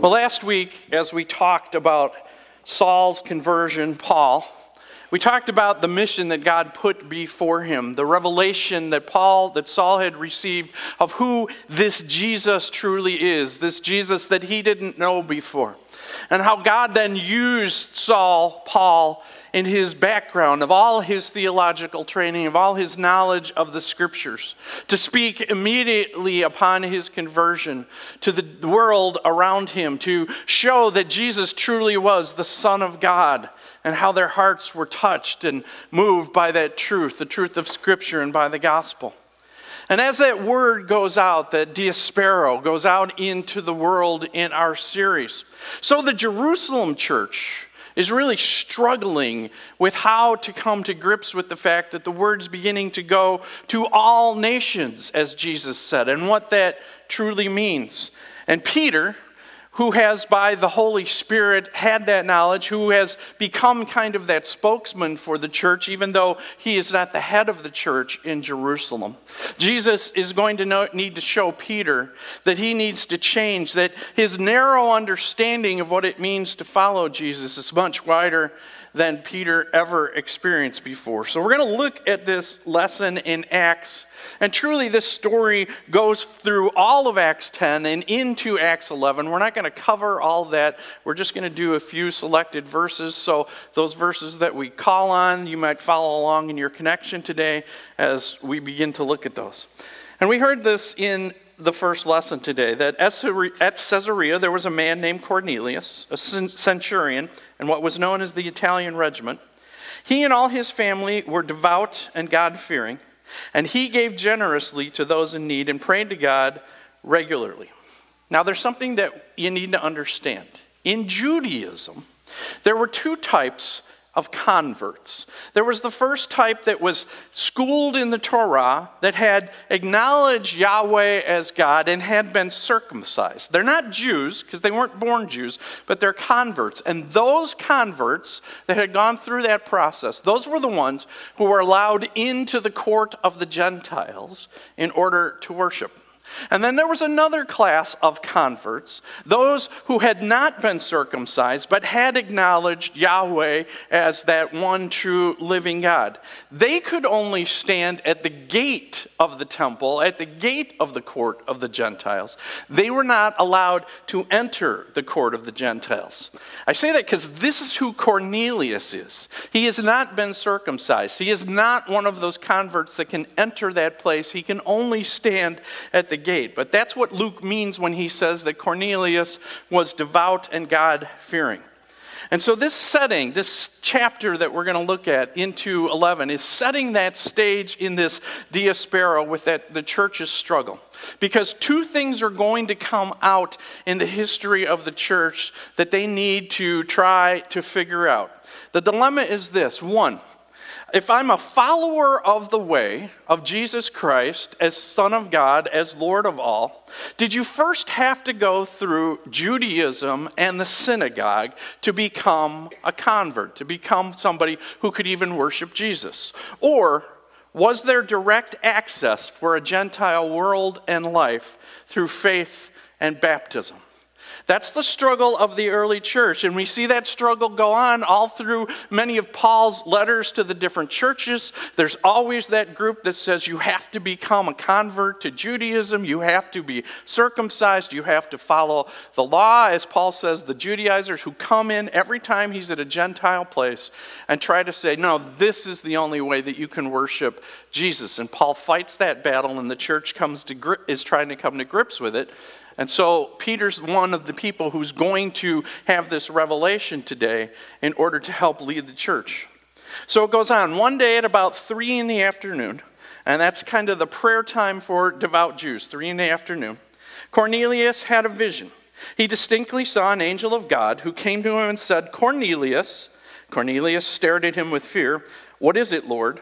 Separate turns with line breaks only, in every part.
Well, last week, as we talked about Saul's conversion, Paul, we talked about the mission that God put before him, the revelation that Paul, that Saul had received of who this Jesus truly is, this Jesus that he didn't know before and how God then used Saul, Paul, in his background, of all his theological training, of all his knowledge of the scriptures, to speak immediately upon his conversion to the world around him, to show that Jesus truly was the Son of God, and how their hearts were touched and moved by that truth, the truth of Scripture, and by the gospel. And as that word goes out, that diaspeiro goes out into the world in our series, so the Jerusalem church is really struggling with how to come to grips with the fact that the word's beginning to go to all nations, as Jesus said, and what that truly means. And Peter, who has, by the Holy Spirit, had that knowledge, who has become kind of that spokesman for the church, even though he is not the head of the church in Jerusalem. Jesus is going to know, need to show Peter that he needs to change, that his narrow understanding of what it means to follow Jesus is much wider than Peter ever experienced before. So we're going to look at this lesson in Acts. And truly, this story goes through all of Acts 10 and into Acts 11. We're not going to cover all that. We're just going to do a few selected verses. So, those verses that we call on, you might follow along in your connection today as we begin to look at those. And we heard this in the first lesson today that at Caesarea there was a man named Cornelius, a centurion, and what was known as the Italian regiment. He and all his family were devout and God fearing, and he gave generously to those in need and prayed to God regularly. Now, there's something that you need to understand. In Judaism, there were two types of converts. There was the first type that was schooled in the Torah that had acknowledged Yahweh as God and had been circumcised. They're not Jews because they weren't born Jews, but they're converts. And those converts that had gone through that process, those were the ones who were allowed into the court of the Gentiles in order to worship. And then there was another class of converts, those who had not been circumcised but had acknowledged Yahweh as that one true living God. They could only stand at the gate of the temple, at the gate of the court of the Gentiles. They were not allowed to enter the court of the Gentiles. I say that because this is who Cornelius is. He has not been circumcised, he is not one of those converts that can enter that place. He can only stand at the gate. But that's what Luke means when he says that Cornelius was devout and God fearing. And so, this setting, this chapter that we're going to look at into 11, is setting that stage in this diaspora with that, the church's struggle. Because two things are going to come out in the history of the church that they need to try to figure out. The dilemma is this one, if I'm a follower of the way of Jesus Christ as Son of God, as Lord of all, did you first have to go through Judaism and the synagogue to become a convert, to become somebody who could even worship Jesus? Or was there direct access for a Gentile world and life through faith and baptism? That's the struggle of the early church. And we see that struggle go on all through many of Paul's letters to the different churches. There's always that group that says you have to become a convert to Judaism, you have to be circumcised, you have to follow the law. As Paul says, the Judaizers who come in every time he's at a Gentile place and try to say, no, this is the only way that you can worship Jesus. And Paul fights that battle, and the church comes to is trying to come to grips with it. And so Peter's one of the people who's going to have this revelation today in order to help lead the church. So it goes on. One day at about three in the afternoon, and that's kind of the prayer time for devout Jews, three in the afternoon, Cornelius had a vision. He distinctly saw an angel of God who came to him and said, Cornelius. Cornelius stared at him with fear. What is it, Lord?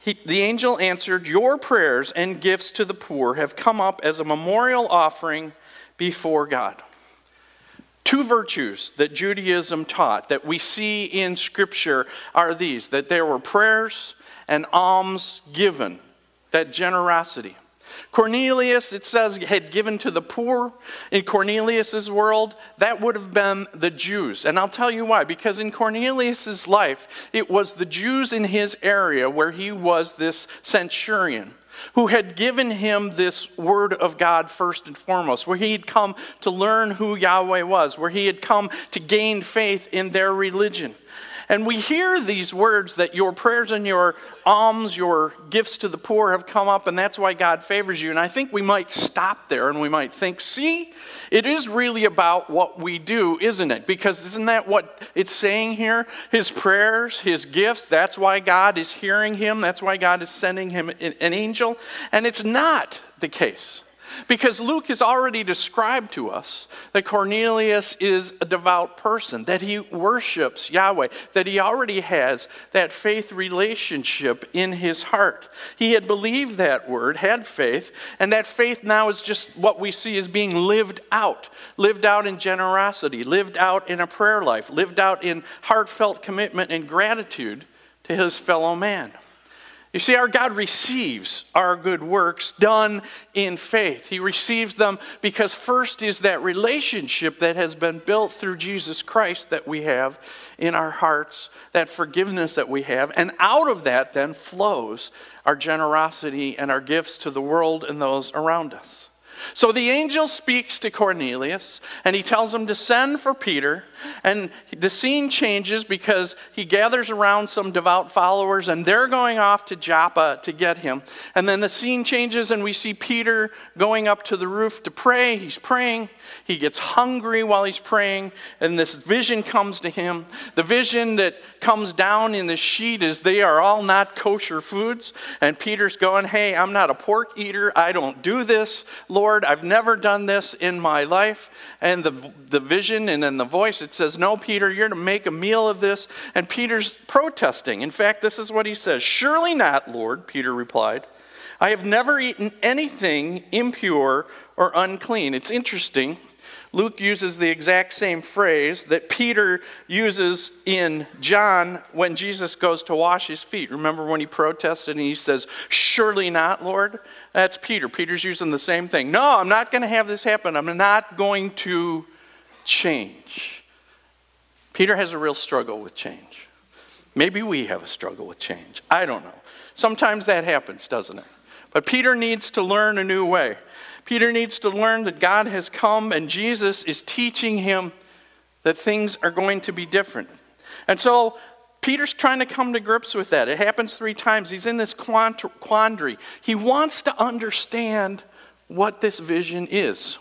He, the angel answered, Your prayers and gifts to the poor have come up as a memorial offering before God. Two virtues that Judaism taught that we see in Scripture are these that there were prayers and alms given, that generosity. Cornelius, it says, had given to the poor. In Cornelius's world, that would have been the Jews. And I'll tell you why. Because in Cornelius's life, it was the Jews in his area where he was this centurion who had given him this word of God first and foremost, where he had come to learn who Yahweh was, where he had come to gain faith in their religion. And we hear these words that your prayers and your alms, your gifts to the poor have come up, and that's why God favors you. And I think we might stop there and we might think, see, it is really about what we do, isn't it? Because isn't that what it's saying here? His prayers, his gifts, that's why God is hearing him, that's why God is sending him an angel. And it's not the case. Because Luke has already described to us that Cornelius is a devout person, that he worships Yahweh, that he already has that faith relationship in his heart. He had believed that word, had faith, and that faith now is just what we see as being lived out lived out in generosity, lived out in a prayer life, lived out in heartfelt commitment and gratitude to his fellow man. You see, our God receives our good works done in faith. He receives them because first is that relationship that has been built through Jesus Christ that we have in our hearts, that forgiveness that we have. And out of that then flows our generosity and our gifts to the world and those around us. So the angel speaks to Cornelius and he tells him to send for Peter. And the scene changes because he gathers around some devout followers and they're going off to Joppa to get him. And then the scene changes and we see Peter going up to the roof to pray. He's praying. He gets hungry while he's praying. And this vision comes to him. The vision that comes down in the sheet is they are all not kosher foods. And Peter's going, Hey, I'm not a pork eater. I don't do this, Lord. I've never done this in my life. And the, the vision and then the voice, it says, No, Peter, you're to make a meal of this. And Peter's protesting. In fact, this is what he says Surely not, Lord, Peter replied. I have never eaten anything impure or unclean. It's interesting Luke uses the exact same phrase that Peter uses in John when Jesus goes to wash his feet. Remember when he protested and he says, Surely not, Lord? That's Peter. Peter's using the same thing. No, I'm not going to have this happen. I'm not going to change. Peter has a real struggle with change. Maybe we have a struggle with change. I don't know. Sometimes that happens, doesn't it? But Peter needs to learn a new way. Peter needs to learn that God has come and Jesus is teaching him that things are going to be different. And so Peter's trying to come to grips with that. It happens three times. He's in this quandary. He wants to understand what this vision is.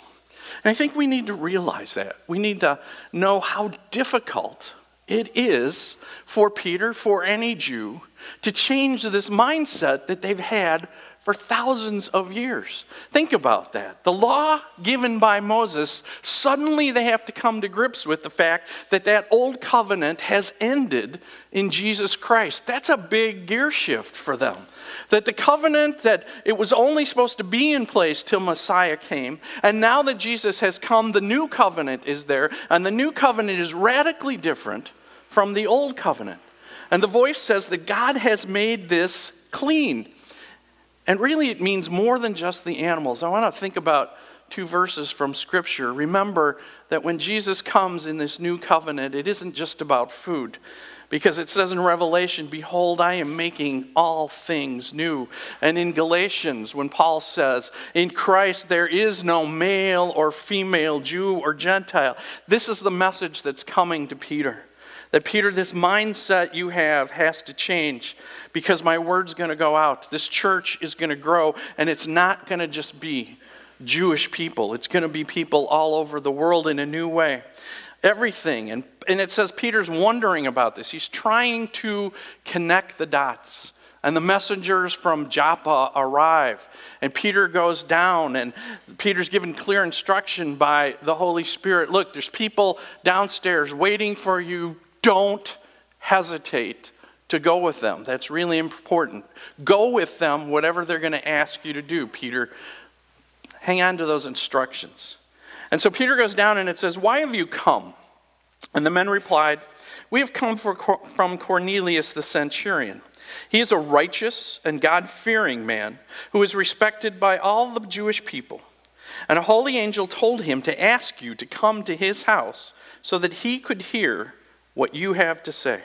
And I think we need to realize that. We need to know how difficult it is for Peter, for any Jew, to change this mindset that they've had for thousands of years. Think about that. The law given by Moses, suddenly they have to come to grips with the fact that that old covenant has ended in Jesus Christ. That's a big gear shift for them. That the covenant that it was only supposed to be in place till Messiah came, and now that Jesus has come, the new covenant is there, and the new covenant is radically different from the old covenant. And the voice says that God has made this clean. And really, it means more than just the animals. I want to think about two verses from Scripture. Remember that when Jesus comes in this new covenant, it isn't just about food. Because it says in Revelation, Behold, I am making all things new. And in Galatians, when Paul says, In Christ there is no male or female, Jew or Gentile, this is the message that's coming to Peter. That, Peter, this mindset you have has to change because my word's going to go out. This church is going to grow, and it's not going to just be Jewish people, it's going to be people all over the world in a new way. Everything. And, and it says Peter's wondering about this. He's trying to connect the dots. And the messengers from Joppa arrive. And Peter goes down, and Peter's given clear instruction by the Holy Spirit look, there's people downstairs waiting for you don't hesitate to go with them. That's really important. Go with them, whatever they're going to ask you to do, Peter. Hang on to those instructions. And so Peter goes down and it says, Why have you come? And the men replied, We have come from Cornelius the centurion. He is a righteous and God fearing man who is respected by all the Jewish people. And a holy angel told him to ask you to come to his house so that he could hear what you have to say.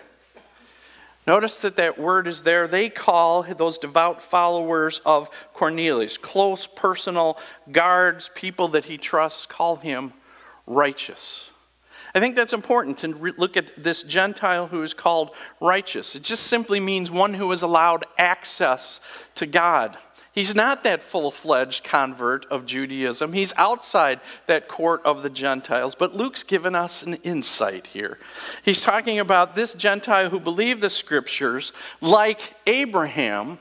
Notice that that word is there. They call those devout followers of Cornelius, close personal guards, people that he trusts, call him righteous. I think that's important to re- look at this Gentile who is called righteous. It just simply means one who is allowed access to God. He's not that full fledged convert of Judaism. He's outside that court of the Gentiles. But Luke's given us an insight here. He's talking about this Gentile who believed the scriptures, like Abraham.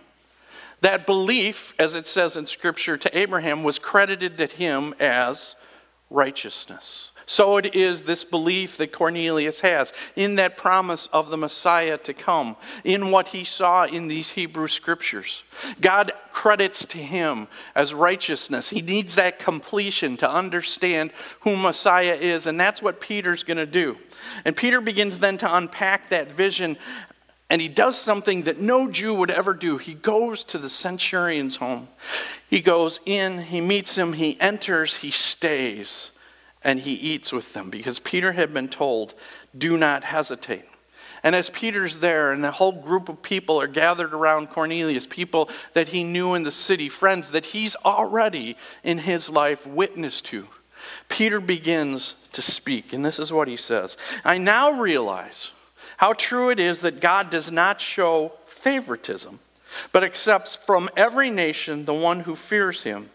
That belief, as it says in Scripture to Abraham, was credited to him as righteousness. So it is this belief that Cornelius has in that promise of the Messiah to come, in what he saw in these Hebrew scriptures. God credits to him as righteousness. He needs that completion to understand who Messiah is, and that's what Peter's going to do. And Peter begins then to unpack that vision and he does something that no Jew would ever do. He goes to the centurion's home. He goes in, he meets him, he enters, he stays and he eats with them because Peter had been told, do not hesitate. And as Peter's there, and the whole group of people are gathered around Cornelius, people that he knew in the city, friends that he's already in his life witnessed to, Peter begins to speak. And this is what he says I now realize how true it is that God does not show favoritism, but accepts from every nation the one who fears him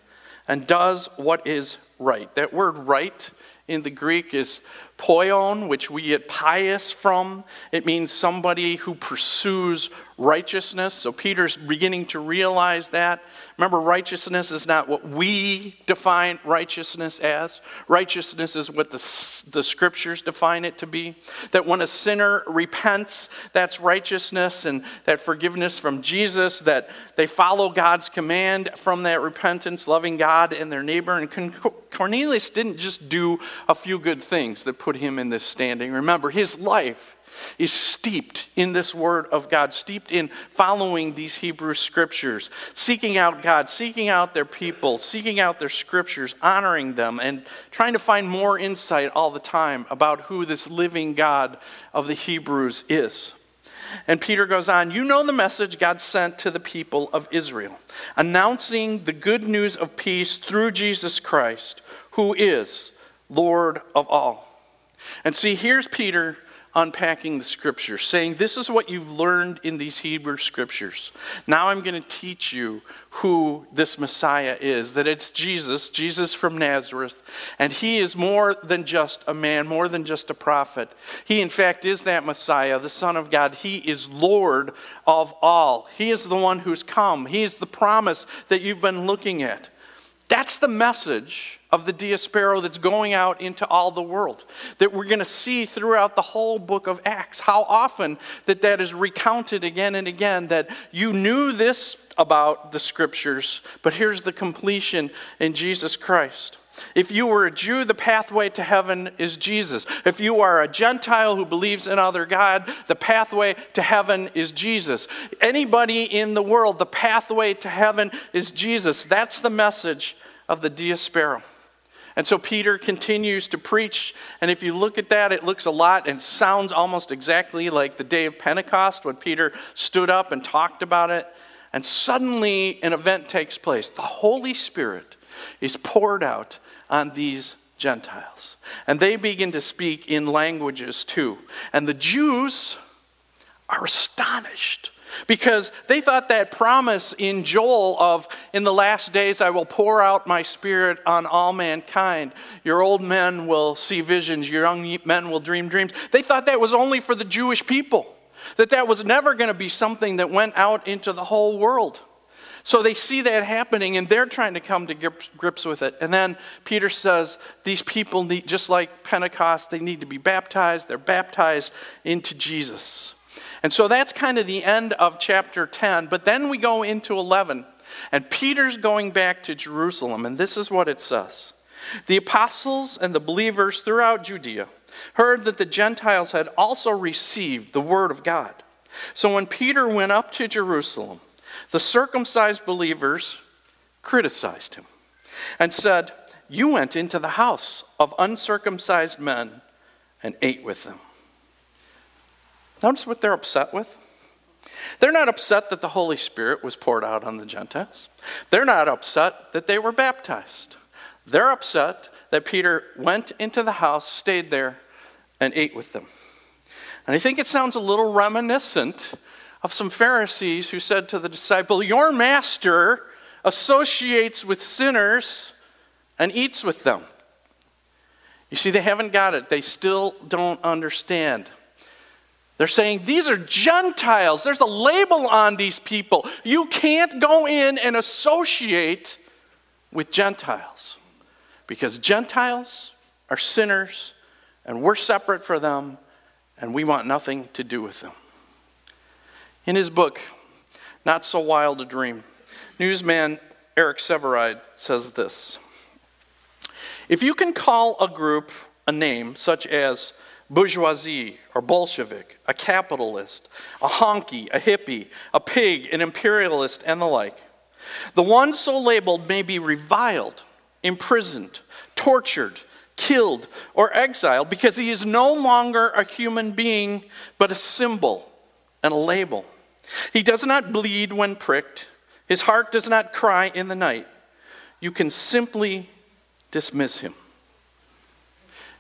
and does what is right. That word right in the Greek is poion, which we get pious from. It means somebody who pursues righteousness. So Peter's beginning to realize that. Remember, righteousness is not what we define righteousness as. Righteousness is what the, the scriptures define it to be. That when a sinner repents, that's righteousness and that forgiveness from Jesus, that they follow God's command from that repentance, loving God and their neighbor. And Cornelius didn't just do a few good things that put him in this standing. Remember, his life is steeped in this word of God, steeped in following these Hebrew scriptures, seeking out God, seeking out their people, seeking out their scriptures, honoring them, and trying to find more insight all the time about who this living God of the Hebrews is. And Peter goes on, You know the message God sent to the people of Israel, announcing the good news of peace through Jesus Christ, who is Lord of all. And see, here's Peter unpacking the scripture, saying, This is what you've learned in these Hebrew scriptures. Now I'm going to teach you who this Messiah is, that it's Jesus, Jesus from Nazareth, and he is more than just a man, more than just a prophet. He, in fact, is that Messiah, the Son of God. He is Lord of all. He is the one who's come, He is the promise that you've been looking at. That's the message of the diaspora that's going out into all the world that we're going to see throughout the whole book of acts how often that that is recounted again and again that you knew this about the scriptures but here's the completion in jesus christ if you were a Jew, the pathway to heaven is Jesus. If you are a Gentile who believes in other God, the pathway to heaven is Jesus. Anybody in the world, the pathway to heaven is Jesus. That's the message of the diaspora. And so Peter continues to preach. And if you look at that, it looks a lot and sounds almost exactly like the day of Pentecost when Peter stood up and talked about it. And suddenly an event takes place. The Holy Spirit is poured out on these Gentiles. And they begin to speak in languages too. And the Jews are astonished because they thought that promise in Joel of, in the last days I will pour out my spirit on all mankind. Your old men will see visions, your young men will dream dreams. They thought that was only for the Jewish people, that that was never going to be something that went out into the whole world. So they see that happening and they're trying to come to grips with it. And then Peter says, These people need, just like Pentecost, they need to be baptized. They're baptized into Jesus. And so that's kind of the end of chapter 10. But then we go into 11, and Peter's going back to Jerusalem, and this is what it says The apostles and the believers throughout Judea heard that the Gentiles had also received the word of God. So when Peter went up to Jerusalem, the circumcised believers criticized him and said, You went into the house of uncircumcised men and ate with them. Notice what they're upset with. They're not upset that the Holy Spirit was poured out on the Gentiles. They're not upset that they were baptized. They're upset that Peter went into the house, stayed there, and ate with them. And I think it sounds a little reminiscent of some Pharisees who said to the disciple, Your master associates with sinners and eats with them. You see, they haven't got it. They still don't understand. They're saying these are Gentiles. There's a label on these people. You can't go in and associate with Gentiles because Gentiles are sinners and we're separate from them and we want nothing to do with them. In his book, Not So Wild a Dream, newsman Eric Sevareid says this If you can call a group a name such as bourgeoisie or Bolshevik, a capitalist, a honky, a hippie, a pig, an imperialist, and the like. The one so labeled may be reviled, imprisoned, tortured, killed, or exiled because he is no longer a human being, but a symbol and a label. He does not bleed when pricked, his heart does not cry in the night. You can simply dismiss him.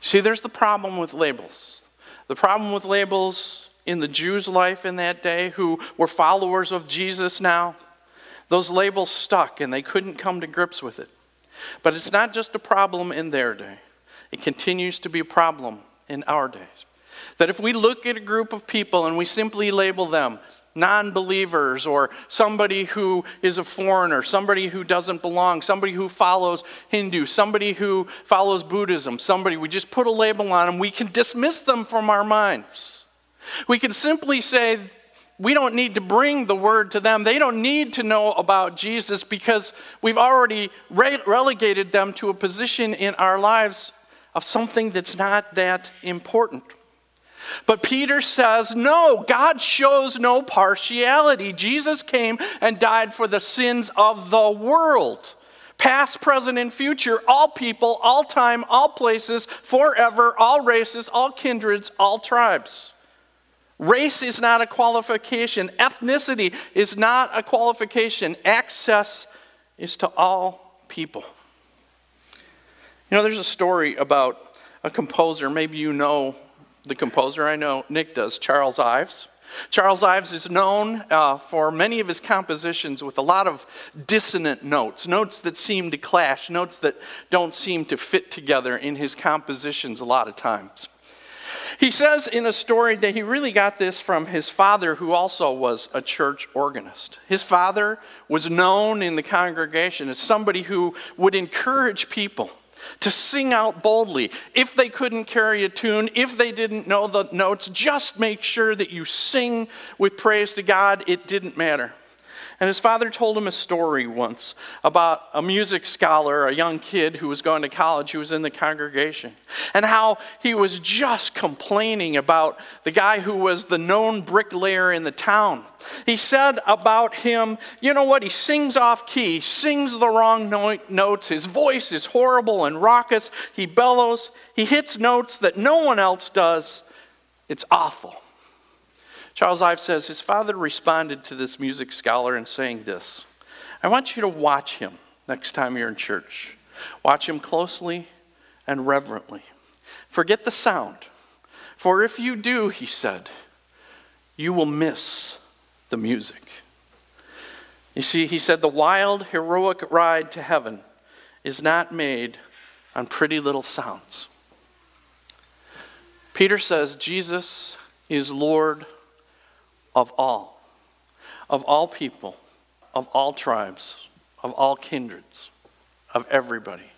See, there's the problem with labels. The problem with labels in the Jews' life in that day, who were followers of Jesus now, those labels stuck and they couldn't come to grips with it. But it's not just a problem in their day, it continues to be a problem in our days. That if we look at a group of people and we simply label them non believers or somebody who is a foreigner, somebody who doesn't belong, somebody who follows Hindu, somebody who follows Buddhism, somebody, we just put a label on them, we can dismiss them from our minds. We can simply say, we don't need to bring the word to them. They don't need to know about Jesus because we've already re- relegated them to a position in our lives of something that's not that important. But Peter says, no, God shows no partiality. Jesus came and died for the sins of the world. Past, present, and future, all people, all time, all places, forever, all races, all kindreds, all tribes. Race is not a qualification. Ethnicity is not a qualification. Access is to all people. You know, there's a story about a composer. Maybe you know the composer. I know Nick does, Charles Ives. Charles Ives is known uh, for many of his compositions with a lot of dissonant notes, notes that seem to clash, notes that don't seem to fit together in his compositions a lot of times. He says in a story that he really got this from his father, who also was a church organist. His father was known in the congregation as somebody who would encourage people to sing out boldly. If they couldn't carry a tune, if they didn't know the notes, just make sure that you sing with praise to God. It didn't matter. And his father told him a story once about a music scholar, a young kid who was going to college, who was in the congregation, and how he was just complaining about the guy who was the known bricklayer in the town. He said about him, you know what, he sings off key, sings the wrong notes, his voice is horrible and raucous, he bellows, he hits notes that no one else does. It's awful. Charles Ives says his father responded to this music scholar in saying this I want you to watch him next time you're in church. Watch him closely and reverently. Forget the sound. For if you do, he said, you will miss the music. You see, he said, the wild, heroic ride to heaven is not made on pretty little sounds. Peter says, Jesus is Lord of all, of all people, of all tribes, of all kindreds, of everybody.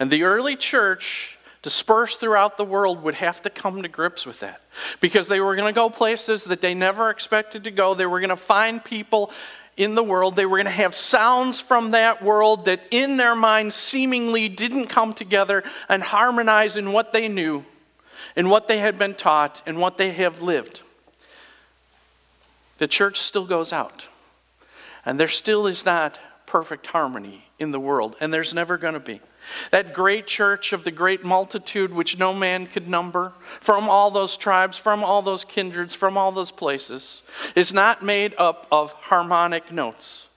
And the early church, dispersed throughout the world, would have to come to grips with that because they were going to go places that they never expected to go. They were going to find people in the world. They were going to have sounds from that world that in their minds seemingly didn't come together and harmonize in what they knew, in what they had been taught, and what they have lived. The church still goes out. And there still is not perfect harmony in the world, and there's never going to be. That great church of the great multitude, which no man could number, from all those tribes, from all those kindreds, from all those places, is not made up of harmonic notes.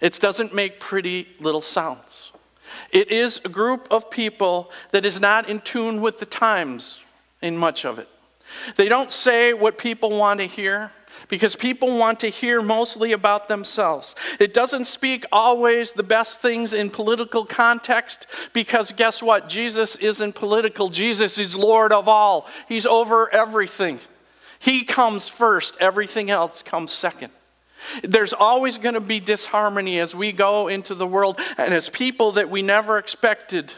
It doesn't make pretty little sounds. It is a group of people that is not in tune with the times in much of it. They don't say what people want to hear because people want to hear mostly about themselves. It doesn't speak always the best things in political context because guess what? Jesus isn't political. Jesus is Lord of all, He's over everything. He comes first, everything else comes second. There's always going to be disharmony as we go into the world and as people that we never expected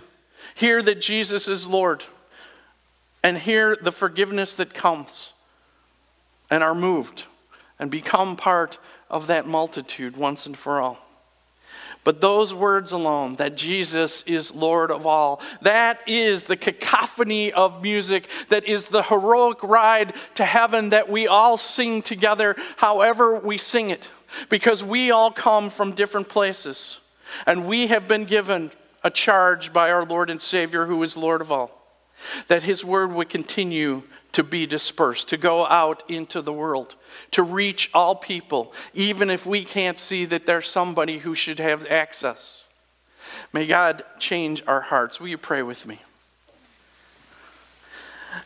hear that Jesus is Lord and hear the forgiveness that comes and are moved and become part of that multitude once and for all. But those words alone, that Jesus is Lord of all, that is the cacophony of music, that is the heroic ride to heaven that we all sing together, however we sing it, because we all come from different places. And we have been given a charge by our Lord and Savior, who is Lord of all, that His word would continue to be dispersed, to go out into the world, to reach all people, even if we can't see that there's somebody who should have access. May God change our hearts. Will you pray with me?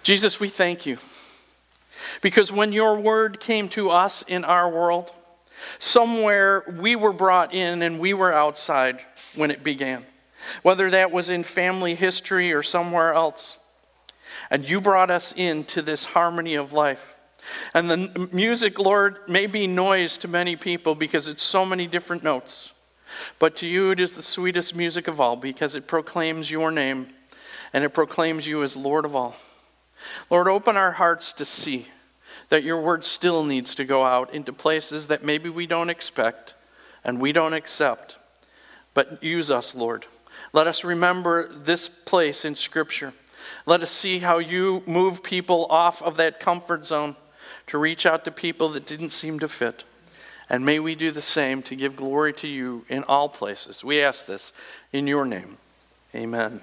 Jesus, we thank you. Because when your word came to us in our world, somewhere we were brought in and we were outside when it began. Whether that was in family history or somewhere else. And you brought us into this harmony of life. And the music, Lord, may be noise to many people because it's so many different notes. But to you, it is the sweetest music of all because it proclaims your name and it proclaims you as Lord of all. Lord, open our hearts to see that your word still needs to go out into places that maybe we don't expect and we don't accept. But use us, Lord. Let us remember this place in Scripture let us see how you move people off of that comfort zone to reach out to people that didn't seem to fit. And may we do the same to give glory to you in all places. We ask this in your name. Amen.